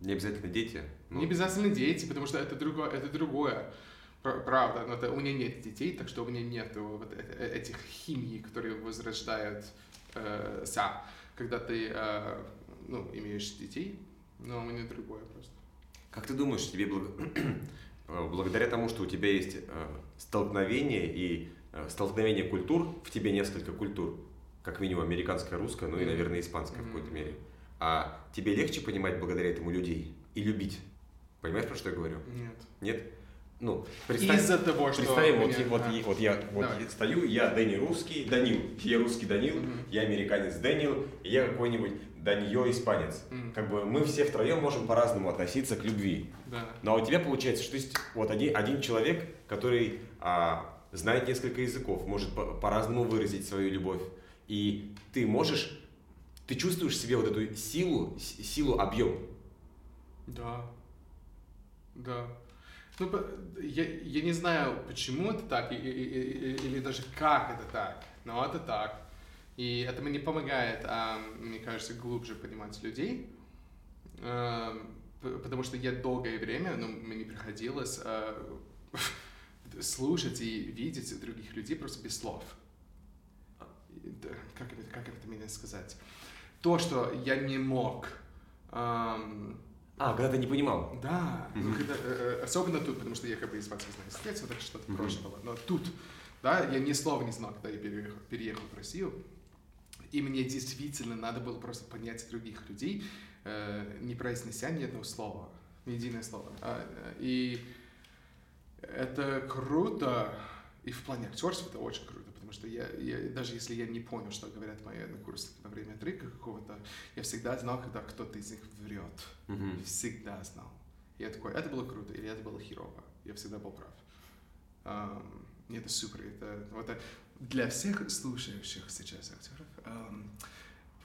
Не обязательно дети. но- Не обязательно дети, потому что это другое, это другое. Пр- Правда, но это, у меня нет детей, так что у меня нет вот э- э- этих химий, которые возрождают э, ся, когда ты э, ну, имеешь детей, но у меня другое просто. Как ты думаешь, тебе благ- *clears throat* э, благодаря тому, что у тебя есть э, столкновение и э, столкновение культур, в тебе несколько культур, как минимум американская, русская, ну и, наверное, испанская в Мгм. какой-то мере, а тебе легче понимать благодаря этому людей и любить? Понимаешь, про что я говорю? Нет. Нет? Ну, представь, Из-за того, что... представим, вот, меня- вот, а, я- вот я вот Давай. стою, я Дэнни русский, Данил, я русский Данил, Мгм. я американец Дэниел, и я какой-нибудь Даньё испанец. Мгм. Как бы мы все втроем можем по-разному относиться к любви. Да. Но у тебя получается, что есть вот один, один человек, который а, знает несколько языков, может по- по-разному выразить свою любовь. И ты можешь, ты чувствуешь в себе вот эту силу, силу, объем. Да. Да. Ну, я, я не знаю, почему это так, и- и- и- или даже как это так, но это так. И это мне помогает, а, мне кажется, глубже понимать людей, А, потому что я долгое время, ну, мне приходилось а, *laughs* слушать и видеть других людей просто без слов. Да, Как это, как это мне сказать? То, что я не мог ам, А, когда ты не понимал. да, ну, Мгм. когда, э, э, особенно тут, потому что я как бы испанский знаю с детства, так что-то проще было. Но тут, да, я ни слова не знал, когда я переехал, переехал в Россию, и мне действительно надо было просто понять других людей, э, не произнеся ни одного слова, ни единое слово. А, э, и это круто, и в плане актерства это очень круто, что я, я- даже если я не понял, что говорят мои однокурсники во время трека какого-то, я всегда знал, когда кто-то из них врет. Мгм. Всегда знал. Я такой, это было круто или это было херово. Я всегда был прав. И это супер. Это, вот, для всех слушающих сейчас актеров, ам,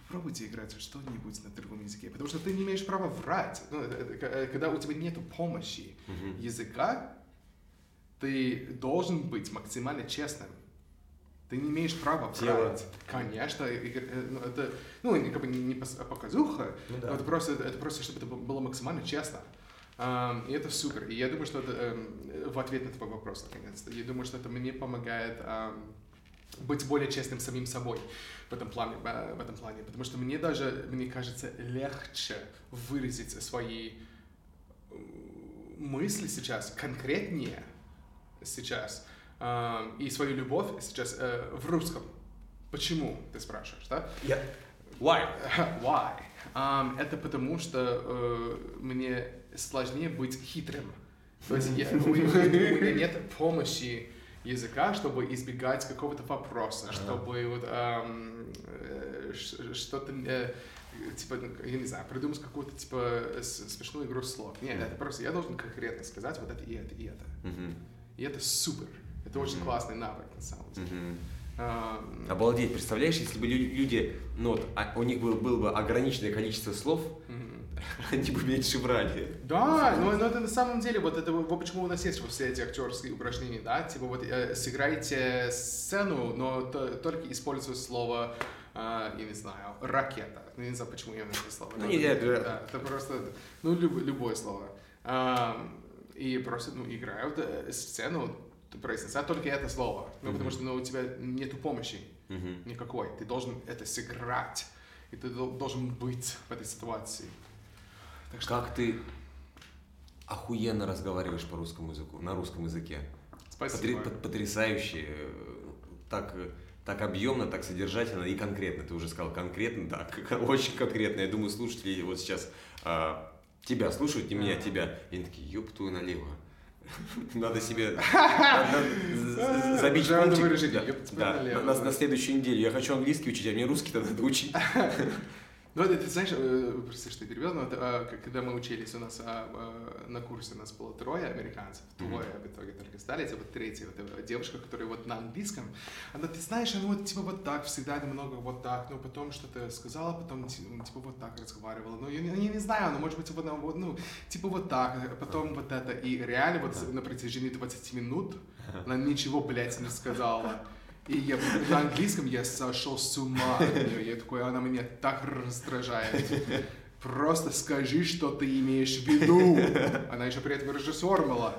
попробуйте играть что-нибудь на другом языке, потому что ты не имеешь права врать. Ну, э, когда у тебя нет помощи Мгм. языка, ты должен быть максимально честным. Ты не имеешь права Тело. врать. Конечно, э, ну, это ну, не- как бы не, пос- показуха, Ну но это просто, это просто, чтобы это было максимально честно. Ам, и это супер. И я думаю, что это эм, в ответ на твой вопрос, наконец-то, я думаю, что это мне помогает ам, быть более честным самим собой в этом плане, в этом плане. Потому что мне даже, мне кажется, легче выразить свои мысли сейчас конкретнее сейчас ам, и свою любовь сейчас э, в русском. Почему, ты спрашиваешь, да? Я- Why? *laughs* Why? Um, это потому, что э, мне сложнее быть хитрым. То есть я- у, меня, нет помощи языка, чтобы избегать какого-то вопроса, чтобы вот э, что-то э, типа, я не знаю, придумать какую-то типа смешную игру слов. Нет, это просто я должен конкретно сказать вот это и это и это. И это супер. Это очень классный навык на самом деле. Ам, Обалдеть, представляешь, если бы лю- люди, ну вот, а- у них было, было бы ограниченное количество слов, *laughs* они бы меньше врали. Да, но, но это на самом деле, вот это вот почему у нас есть вот все эти актерские упражнения, да, типа вот э, сыграйте сцену, но то- только используя слово, э, я не знаю, ракета. Ну, я не знаю, почему именно это слово. Ну, не, это, да, это просто, ну, люб- любое слово. И просто, ну, играют э, сцену, произнеся только это слово. Ну, потому Мгм. что, ну, у тебя нету помощи Мгм. никакой. Ты должен это сыграть. И ты дол- должен быть в этой ситуации. Так что, Как ты охуенно разговариваешь по русскому языку, на русском языке. спасибо. Потри- пот- Потрясающе. Так, так объемно, так содержательно и конкретно. Ты уже сказал конкретно, да, очень конкретно. Я думаю, слушатели вот сейчас а, тебя слушают, не меня, а тебя. И они такие, ёб твою налево. *laughs* Надо себе *laughs* надо забить выражить, Да, на, на следующую неделю. Я хочу английский учить, а мне русский-то надо *laughs* учить. Ну, Ну, это, ты знаешь, э, прости, что перевел, но это, э, когда мы учились, у нас э, э, на курсе у нас было трое американцев, двое в итоге только стали, это вот третья вот девушка, которая вот на английском, она, ты знаешь, она вот типа вот так, всегда немного вот так, но потом что-то сказала, потом ти- типа вот так разговаривала, ну, я, я не знаю, но может быть вот, ну, типа вот так, а потом вот это, и реально вот на протяжении 20 минут она ничего, блядь, не сказала. *laughs* И я на английском я сошел с ума от нее. Я такой, она меня так раздражает. Просто скажи, что ты имеешь в виду. Она еще при этом режиссер была.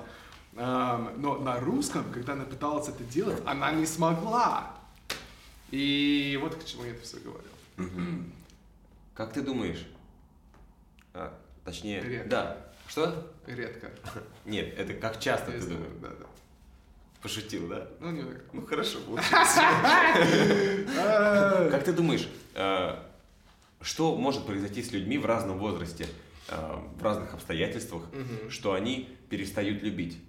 Но на русском, когда она пыталась это делать, она не смогла. И вот к чему я это все говорил. Как ты думаешь? А, точнее, Редко. да. Что? Редко. Нет, это как часто ты думаешь? Да, да. Пошутил, да? Ну, не так. Ну хорошо. *laughs* Как ты думаешь, э, что может произойти с людьми в разном возрасте, э, в разных обстоятельствах, что они перестают любить?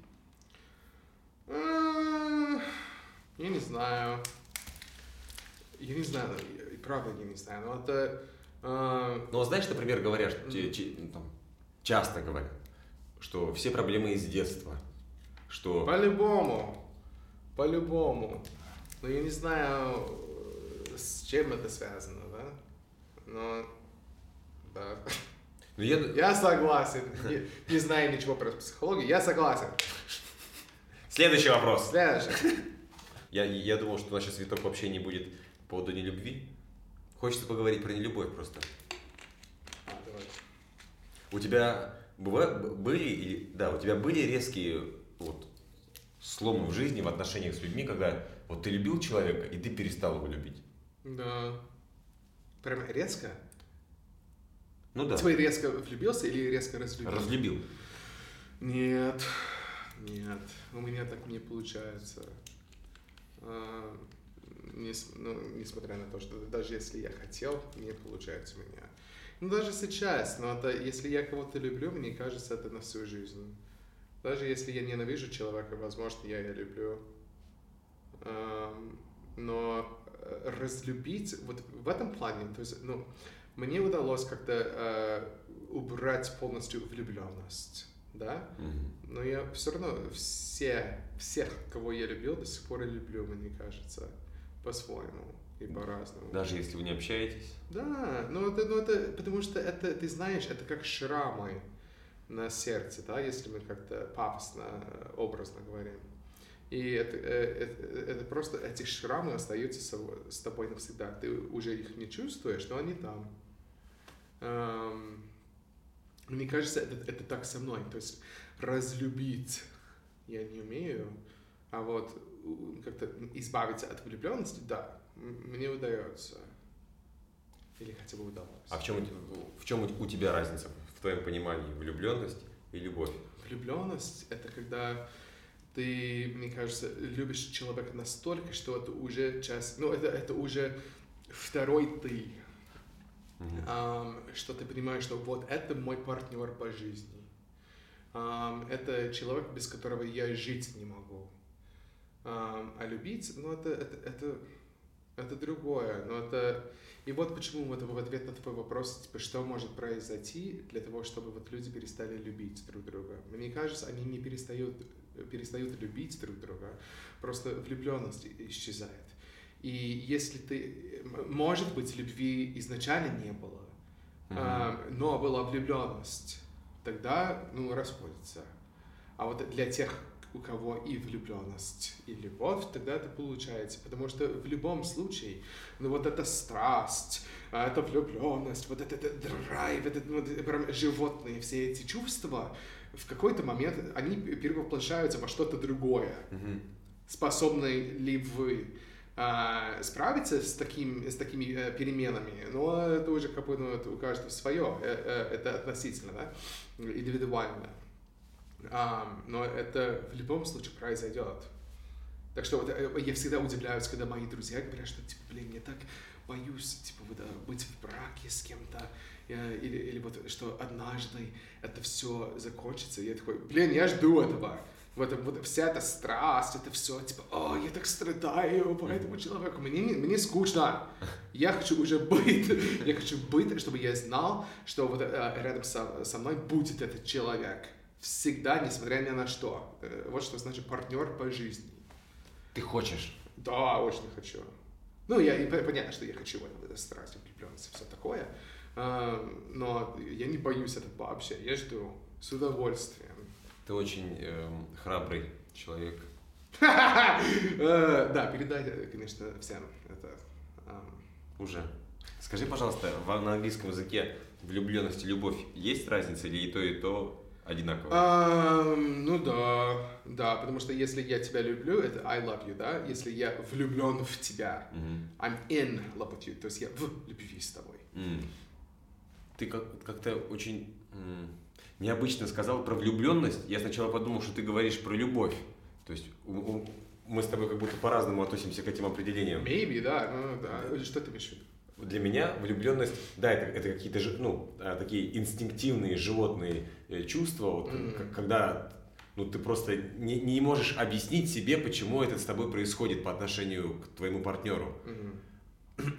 Я не знаю. Я не знаю, правда я не знаю, но это... а, Ну, знаешь, например, говорят, ну, часто говорят, что все проблемы из детства, что... По-любому. По-любому. Но я не знаю, с чем это связано, да? Но... Да. Ну, я... Я согласен. Не, не знаю ничего про психологию, я согласен. Следующий вопрос. Следующий. Я, я думал, что у нас сейчас виток вообще не будет по поводу нелюбви. Хочется поговорить про нелюбовь просто. А, давай. У тебя быва- б- были или да, у тебя были резкие вот сломы в жизни в отношениях с людьми, когда вот ты любил человека и ты перестал его любить. Да. Прям резко? Ну да. Ты резко влюбился или резко разлюбил? Разлюбил. Нет, нет, у меня так не получается. А, нес- ну, несмотря на то, что даже если я хотел, не получается у меня. Ну, даже сейчас, но это, если я кого-то люблю, мне кажется, это на всю жизнь. Даже если я ненавижу человека, возможно, я и люблю. Но э, разлюбить, вот в этом плане, то есть, ну, мне удалось как-то э, убрать полностью влюбленность, да? Но я все равно все, всех, кого я любил, до сих пор и люблю, мне кажется, по-своему и по-разному. Даже если вы не общаетесь. Да, но это, ну это, потому что это, ты знаешь, это как шрамы на сердце, да, если мы как-то пафосно, э, образно говорим. И это, э, это, это просто, эти шрамы остаются с, с тобой навсегда. Ты уже их не чувствуешь, но они там. Эм, мне кажется, это, это так со мной. То есть разлюбить я не умею, а вот как-то избавиться от влюбленности, да, мне удается. Или хотя бы удалось. А в чем, в чем у тебя разница твоем понимании влюбленность и любовь? Влюбленность это когда ты, мне кажется, любишь человека настолько, что это уже часть, ну это, это уже второй ты, Мгм. Ам, что ты понимаешь, что вот это мой партнер по жизни. Ам, это человек, без которого я жить не могу. Ам, а любить, ну это, это, это, это другое. Но это... И вот почему вот в ответ на твой вопрос, типа, что может произойти для того, чтобы вот люди перестали любить друг друга. Мне кажется, они не перестают, перестают любить друг друга, просто влюбленность исчезает. И если ты... Может быть, любви изначально не было, а, но была влюбленность, тогда, ну, расходятся. А вот для тех, у кого и влюбленность, и любовь, тогда это получается. Потому что в любом случае, ну, вот эта страсть, а, эта влюбленность, вот этот, этот драйв, этот, ну, вот, прям животные, все эти чувства, в какой-то момент они перевоплощаются во что-то другое Мгм. способны ли вы а, справиться с, таким, с такими э, переменами, но это уже как бы, ну, это у каждого свое, э, э, это относительно, да, индивидуально. А, но это в любом случае произойдет. Так что вот, э, я всегда удивляюсь, когда мои друзья говорят, что, типа, блин, я так боюсь, типа, вот, э, быть в браке с кем-то, э, или, или вот, что однажды это все закончится. Я такой, блин, я жду этого. вот, вот вся эта страсть, это все, типа, о, я так страдаю по этому человеку, мне, не- мне скучно, я хочу уже быть, *laughs* я хочу быть, чтобы я знал, что вот рядом со, со мной будет этот человек, всегда, несмотря ни на что. Э, Вот что значит партнер по жизни. Ты хочешь. Да, очень хочу. Ну, я, и пон- понятно, что я хочу вот эту страсть, влюбленность, все такое, А, но я не боюсь это вообще, я жду с удовольствием. Ты очень эм, храбрый человек. *laughs* Э, Да, передай, э, конечно, всем это. ам, Уже. Скажи, пожалуйста, в- на английском языке влюбленность и любовь есть разница или и то, и то одинаково? ам, Ну да, да, потому что если я тебя люблю, это I love you, да? Если я влюблен в тебя, Мгм. I'm in love with you, то есть я в любви с тобой. М. Ты как- как-то очень м, необычно сказал про влюбленность. Я сначала подумал, что ты говоришь про любовь. То есть у- у- мы с тобой как будто по-разному относимся к этим определениям. Maybe, да, ну да. Что ты имеешь в виду? Для меня влюбленность, да, это, это какие-то ну, а, такие инстинктивные животные э, чувства, вот, к- когда ну, ты просто не, не можешь объяснить себе, почему это с тобой происходит по отношению к твоему партнеру. Мгм.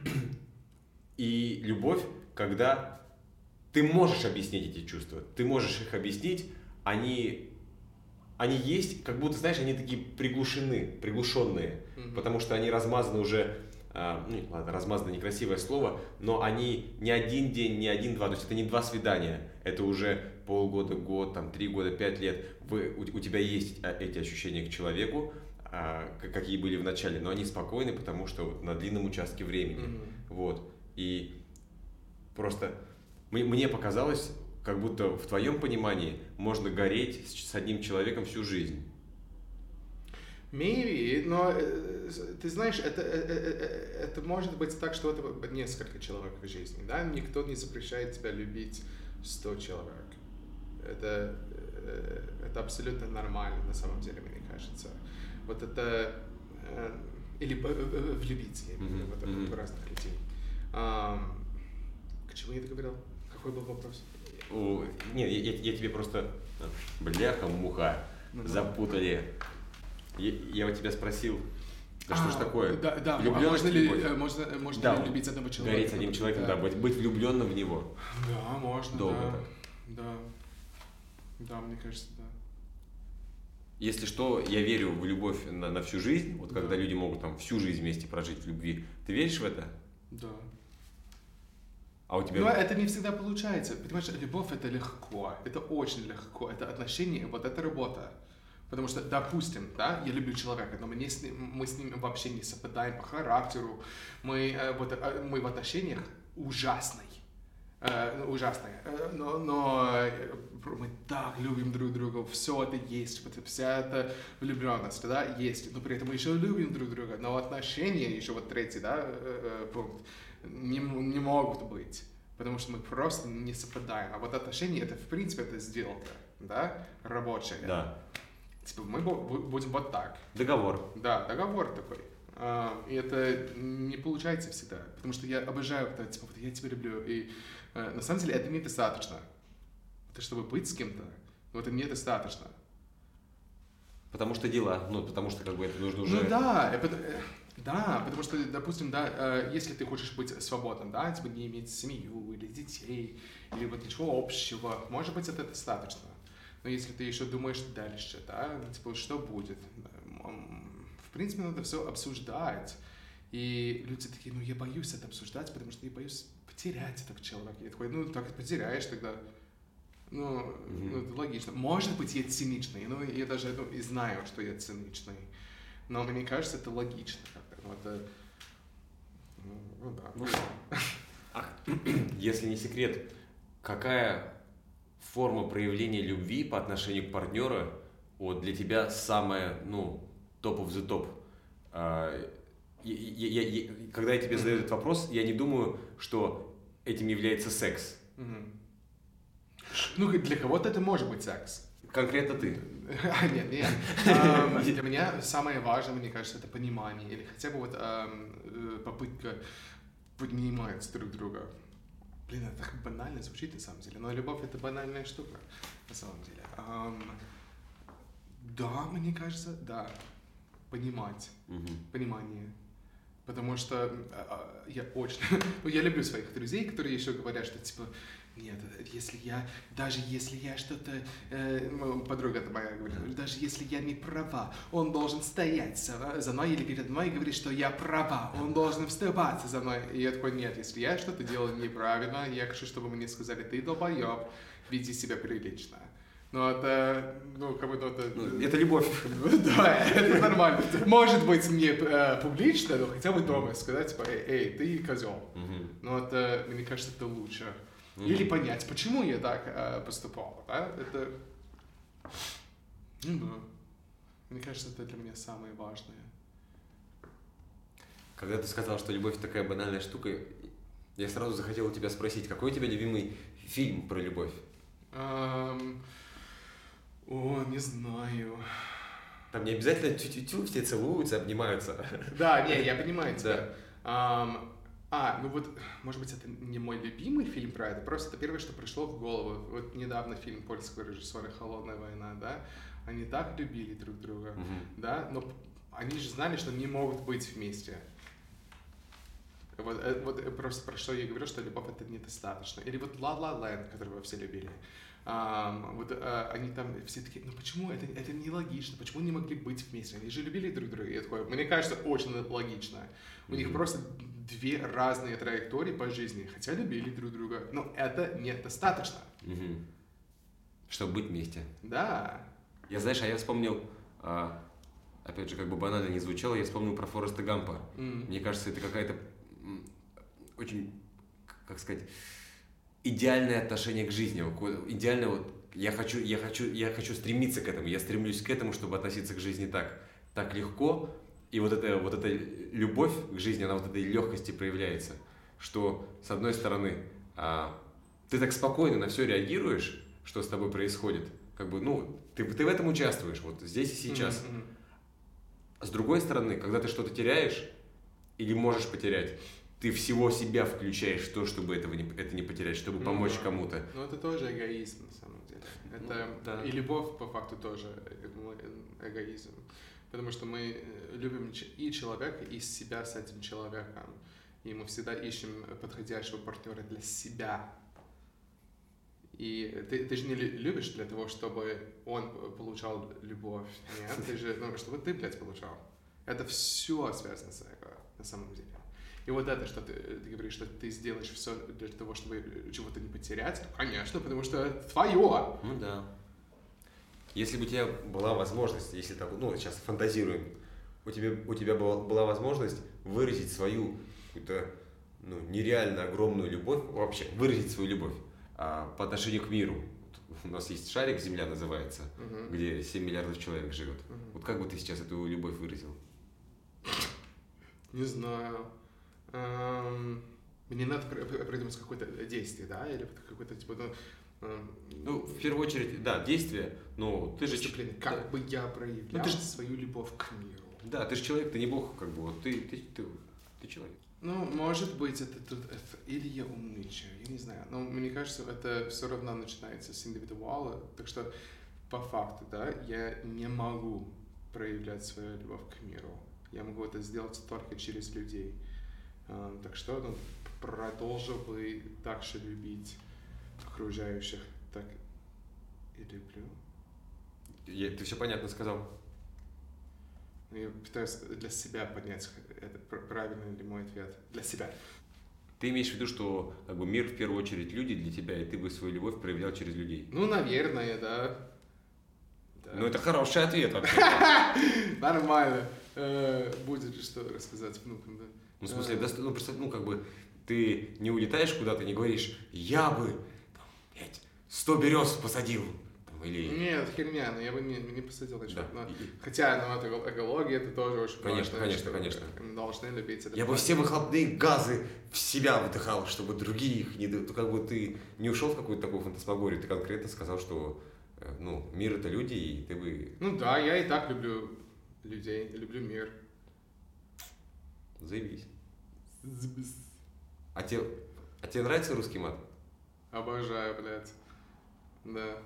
И любовь, когда ты можешь объяснить эти чувства, ты можешь их объяснить, они, они есть, как будто, знаешь, они такие приглушены, приглушенные, Мгм. потому что они размазаны уже, ну ладно, размазано некрасивое слово, но они не один день, не один-два, то есть это не два свидания, это уже полгода, год, там, три года, пять лет, Вы, у, у тебя есть а, эти ощущения к человеку, а, какие были в начале, но они спокойны, потому что вот на длинном участке времени. Мгм. Вот. И просто мне, мне показалось, как будто в твоем понимании можно гореть с, с одним человеком всю жизнь. Maybe, но э, ты знаешь, это, э, э, это может быть так, что это несколько человек в жизни, да? Никто не запрещает тебя любить 100 человек. Это, это абсолютно нормально, на самом деле, мне кажется. Вот это... Или влюбиться, я имею в виду, вот мгм. в разных людей. К чему я это говорил? Какой был вопрос? О, не, я, я- я тебе просто... Бляха-муха, Ну-ну. запутали. Я, я у тебя спросил, да что ж А, такое? Да, да. а можно ли, любовь? э, можно, э, можно Да, ли любить одного человека? Гореть одним человеком, да, быть, быть влюбленным в него. Да, можно, Долго да. так. Да. Да, мне кажется, да. Если что, я верю в любовь на, на всю жизнь. Вот когда Да. люди могут там всю жизнь вместе прожить в любви. Ты веришь в это? Да. А у тебя... Но это не всегда получается. Понимаешь, любовь это легко. Это очень легко. Это отношения, вот это работа. Потому что, допустим, да, я люблю человека, но мне с ним, мы с ним вообще не совпадаем по характеру. Мы, э, вот, э, мы в отношениях ужасный. Э, ну, ужасные. Э, но, но мы так любим друг друга, все это есть, вот вся эта влюбленность, да, есть, но при этом мы еще любим друг друга, но отношения, еще вот третий, да, пункт, не, не могут быть, потому что мы просто не совпадаем. А вот отношения, это, в принципе, это сделка, да, рабочая. Да. Типа, мы бу- бу- будем вот так. Договор. Да, договор такой. А, и это не получается всегда, потому что я обожаю, когда, типа, вот я тебя люблю, и э, на самом деле это недостаточно. Это чтобы быть с кем-то, но это недостаточно. Потому что дела. Ну, потому что как бы это нужно уже... Ну да, э, пот- э, да, потому что, допустим, да, э, если ты хочешь быть свободным, да, типа не иметь семью или детей, или вот ничего общего, может быть, это достаточно. Но если ты еще думаешь дальше, да, ну, типа, что будет? В принципе, надо все обсуждать. И люди такие, ну, я боюсь это обсуждать, потому что я боюсь потерять этого человека. Я такой, ну, так потеряешь тогда. Ну, Мгм. ну, это логично. Может быть, я циничный, ну, я даже ну, и знаю, что я циничный. Но мне кажется, это логично как-то. Ну, это... Ну, ну да. Ну, а, *clears throat* если не секрет, какая форма проявления любви по отношению к партнеру вот для тебя самая, ну, топ of the топ? А, я- я- я- когда я тебе задаю этот вопрос, я не думаю, что этим является секс. Ну, для кого-то это может быть секс. Конкретно ты. *laughs* А, Нет, нет. *laughs* Для меня самое важное, мне кажется, это понимание. Или хотя бы вот э, попытка понимать друг друга. Блин, это так банально звучит на самом деле. Но любовь это банальная штука, на самом деле. Эм, Да, мне кажется, да. Понимать. Мгм. Понимание. Потому что а, а, я очень... *laughs* ну, я люблю своих друзей, которые еще говорят, что типа, нет, если я, даже если я что-то, э, ну, подруга это моя говорит, даже если я не права, он должен стоять за, за мной или перед мной и говорить, что я права, он должен вставаться за мной. И я такой, нет, если я что-то делаю неправильно, я хочу, чтобы мне сказали, ты долбоеб, веди себя прилично. Но это, ну, как будто это... Ну, это любовь. Да, это нормально. Может быть, не э, публично, но хотя бы дома сказать, типа, эй, эй, ты козел. Но это, мне кажется, это лучше. Или понять, почему я так э, поступал, да? Это... Ну да. Мне кажется, это для меня самое важное. Когда ты сказал, что любовь такая банальная штука, я сразу захотел у тебя спросить, какой у тебя любимый фильм про любовь? О, не знаю. Там не обязательно тю-тю-тю, все целуются, обнимаются. Да, не, я понимаю тебя. Ам, А, ну вот, может быть, это не мой любимый фильм про это, просто это первое, что пришло в голову. Вот недавно фильм польского режиссера «Холодная война», да? Они так любили друг друга, Мгм. да? Но они же знали, что не могут быть вместе. Вот, э, вот просто про что я говорю, что любовь это недостаточно. Или вот La Land, которого все любили. Вот э, они там все такие, ну почему это, это нелогично, почему не могли быть вместе? Они же любили друг друга. Я такой, мне кажется, очень логично. У них Мгм. просто две разные траектории по жизни, хотя любили друг друга. Но это недостаточно. Мгм. Чтобы быть вместе. Да. Я, знаешь, а я вспомнил, а, опять же, как бы банально не звучало, я вспомнил про Фореста Гампа. М. Мне кажется, это какая-то очень, как сказать, идеальное отношение к жизни. Идеальное вот, я хочу, я хочу, я хочу стремиться к этому, я стремлюсь к этому, чтобы относиться к жизни так, так легко. И вот эта, вот эта любовь к жизни, она вот этой легкости проявляется, что с одной стороны а, ты так спокойно на все реагируешь, что с тобой происходит, как бы, ну, ты, ты в этом участвуешь, вот здесь и сейчас. Мгм. С другой стороны, когда ты что-то теряешь или можешь потерять, ты всего себя включаешь в то, чтобы этого не, это не потерять, чтобы Ну помочь кому-то. Ну, это тоже эгоизм, на самом деле. Это Ну, да. и любовь, по факту, тоже э- эгоизм. Потому что мы э, любим и человека, и себя с этим человеком. И мы всегда ищем подходящего партнера для себя. И ты, ты же не лю- любишь для того, чтобы он получал любовь. Нет, ты же, ну, чтобы ты, блядь, получал. Это все связано с эго, на самом деле. И вот это, что ты, ты говоришь, что ты сделаешь все для того, чтобы чего-то не потерять, ну, конечно, потому что это твое. Ну да. Если бы у тебя была возможность, если так, ну сейчас фантазируем, у тебя, у тебя была, была возможность выразить свою какую-то ну, нереально огромную любовь, вообще выразить свою любовь а, по отношению к миру. Вот У нас есть шарик, Земля называется, Мгм. где 7 миллиардов человек живет. Мгм. Вот как бы ты сейчас эту любовь выразил? Не знаю. Эм, Мне надо пр- пр- придумать какое-то действие, да? Или какое-то типа, ну, эм, Ну, в первую очередь, да, действие, но ты же... выступление. Как бы я проявлял Ну, ты ж- свою любовь к миру. Да, ты же человек, ты не бог, как бы, вот ты, ты, ты, ты человек. Ну, может быть, это, тут- это- или я умничаю, я не знаю. Но мне кажется, это все равно начинается с индивидуала. Так что, по факту, да, я не могу проявлять свою любовь к миру. Я могу это сделать только через людей. А, Так что, ну, продолжил бы так же любить окружающих, так и люблю. Я- ты все понятно сказал. Ну, Я пытаюсь для себя понять, это пр- правильный ли мой ответ. Для себя. Ты имеешь в виду, что как бы, мир в первую очередь люди для тебя, и ты бы свою любовь проявлял через людей. Ну, наверное, да. Да. Ну, это хороший ответ вообще. *laughs* Нормально. Э, Будет что рассказать внукам, да? Ну, в смысле, доста- ну, просто, ну, как бы, ты не улетаешь куда-то, не говоришь, я бы, там, блядь, 100 берез посадил. Там, или... Нет, херня, но я бы не, не посадил на Да. Но- И- Хотя, ну, это эко- экология, это тоже очень Конечно, важная конечно, конечно. Должны любить это. Я бы все выхлопные газы в себя вдыхал, чтобы другие их не... То как бы ты не ушел в какую-то такую фантасмагорию, ты конкретно сказал, что э, ну, мир это люди, и ты бы Ну да, я и так люблю людей, люблю мир. заявись. А тебе, а тебе нравится русский мат? Обожаю, блядь. Да.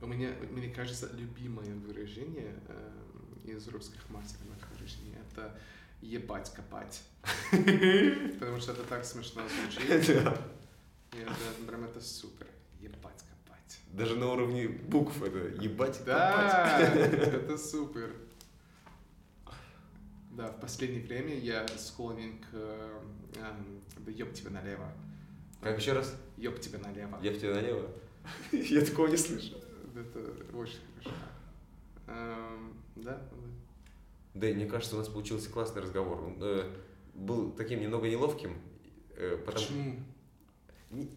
У меня, мне кажется, любимое выражение э, из русских матерных выражений это ебать копать. *laughs* Потому что это так смешно звучит. *laughs* Это прям это супер. Ебать копать. Даже на уровне букв это ебать Да, копать. это супер. Да, в последнее время я склонен к э, ёб тебя налево. Как еще раз? Ёб тебя налево. В тебя налево. *laughs* Я такого не слышу. Это очень хорошо. Эм, Да, Да, мне кажется, у нас получился классный разговор. Он э, был таким немного неловким. э, потому- Почему? *coughs*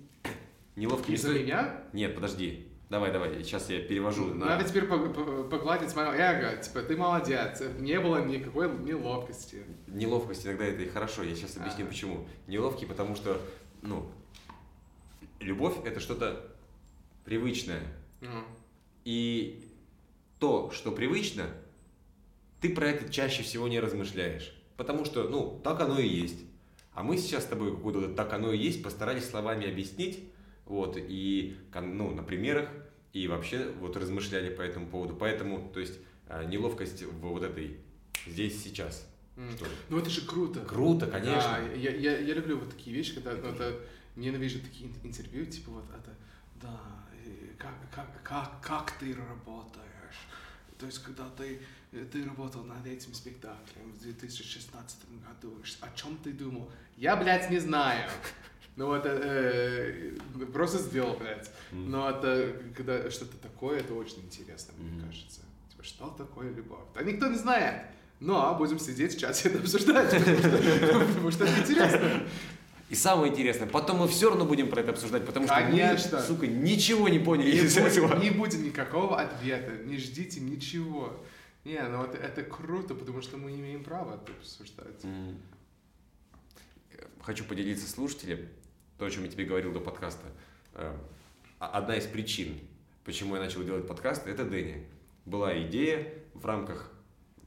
Неловким. не Из-за стоит- меня? Нет, подожди. Давай, давай, сейчас я перевожу на... Надо теперь погладить мое эго. Типа, ты молодец. Не было никакой неловкости. Неловкость иногда это и хорошо, я сейчас объясню А. почему. Неловкий, потому что, ну, любовь это что-то привычное. Ну, И то, что привычно, ты про это чаще всего не размышляешь. Потому что, ну, так оно и есть. А мы сейчас с тобой какое-то так оно и есть, постарались словами объяснить, вот, и, ну, на примерах, и вообще вот размышляли по этому поводу. Поэтому, то есть, а, неловкость в вот этой здесь сейчас. Что? Ну это же круто. Круто, конечно. Да, я, я, я люблю вот такие вещи, когда ну, это, ненавижу такие ин- интервью, типа вот это, да, как, как, как, как ты работаешь? То есть, когда ты, э, ты работал над этим спектаклем в 2016 году, о чем ты думал? Я, блядь, не знаю. Ну вот, э, э, просто сделал, блядь. Но это, когда что-то такое, это очень интересно, мне кажется. Типа, что такое любовь? Да никто не знает. Но будем сидеть в чате это обсуждать, потому что, это интересно. И самое интересное, потом мы все равно будем про это обсуждать, потому Конечно. что мы, сука, ничего не поняли Не из этого. будет, не будет никакого ответа, не ждите ничего. Не, ну это, это круто, потому что мы имеем право это обсуждать. М. Хочу поделиться слушателям, то, о чем я тебе говорил до подкаста. Э, а- Одна из причин, почему я начал делать подкаст, это Дэнни. Была идея в рамках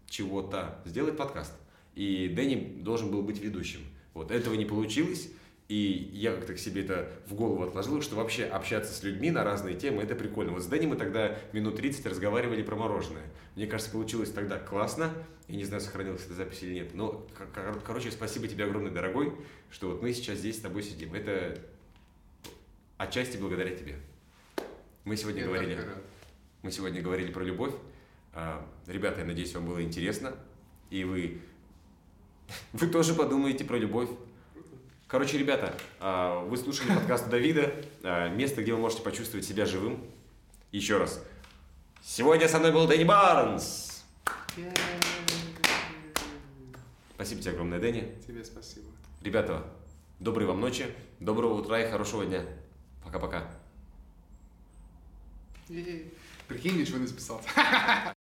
чего-то сделать подкаст. И Дэнни должен был быть ведущим. Вот этого не получилось. И я как-то к себе это в голову отложил, что вообще общаться с людьми на разные темы, это прикольно. Вот с Дэнни мы тогда минут 30 разговаривали про мороженое. Мне кажется, получилось тогда классно. Я не знаю, сохранилась эта запись или нет. Но, кор- кор- короче, спасибо тебе огромное, дорогой, что вот мы сейчас здесь с тобой сидим. Это отчасти благодаря тебе. Мы сегодня Я говорили... Мы сегодня говорили про любовь. А, Ребята, я надеюсь, вам было интересно. И вы, *laughs* вы тоже подумаете про любовь. Короче, ребята, а, вы слушали подкаст Давида. а, Место, где вы можете почувствовать себя живым. Еще раз. Сегодня со мной был Дэнни Барнс. Спасибо тебе огромное, Дэнни. Тебе спасибо. Ребята, доброй вам ночи, доброго утра и хорошего дня. Пока-пока. Прикинь, ничего не записал. *laughs*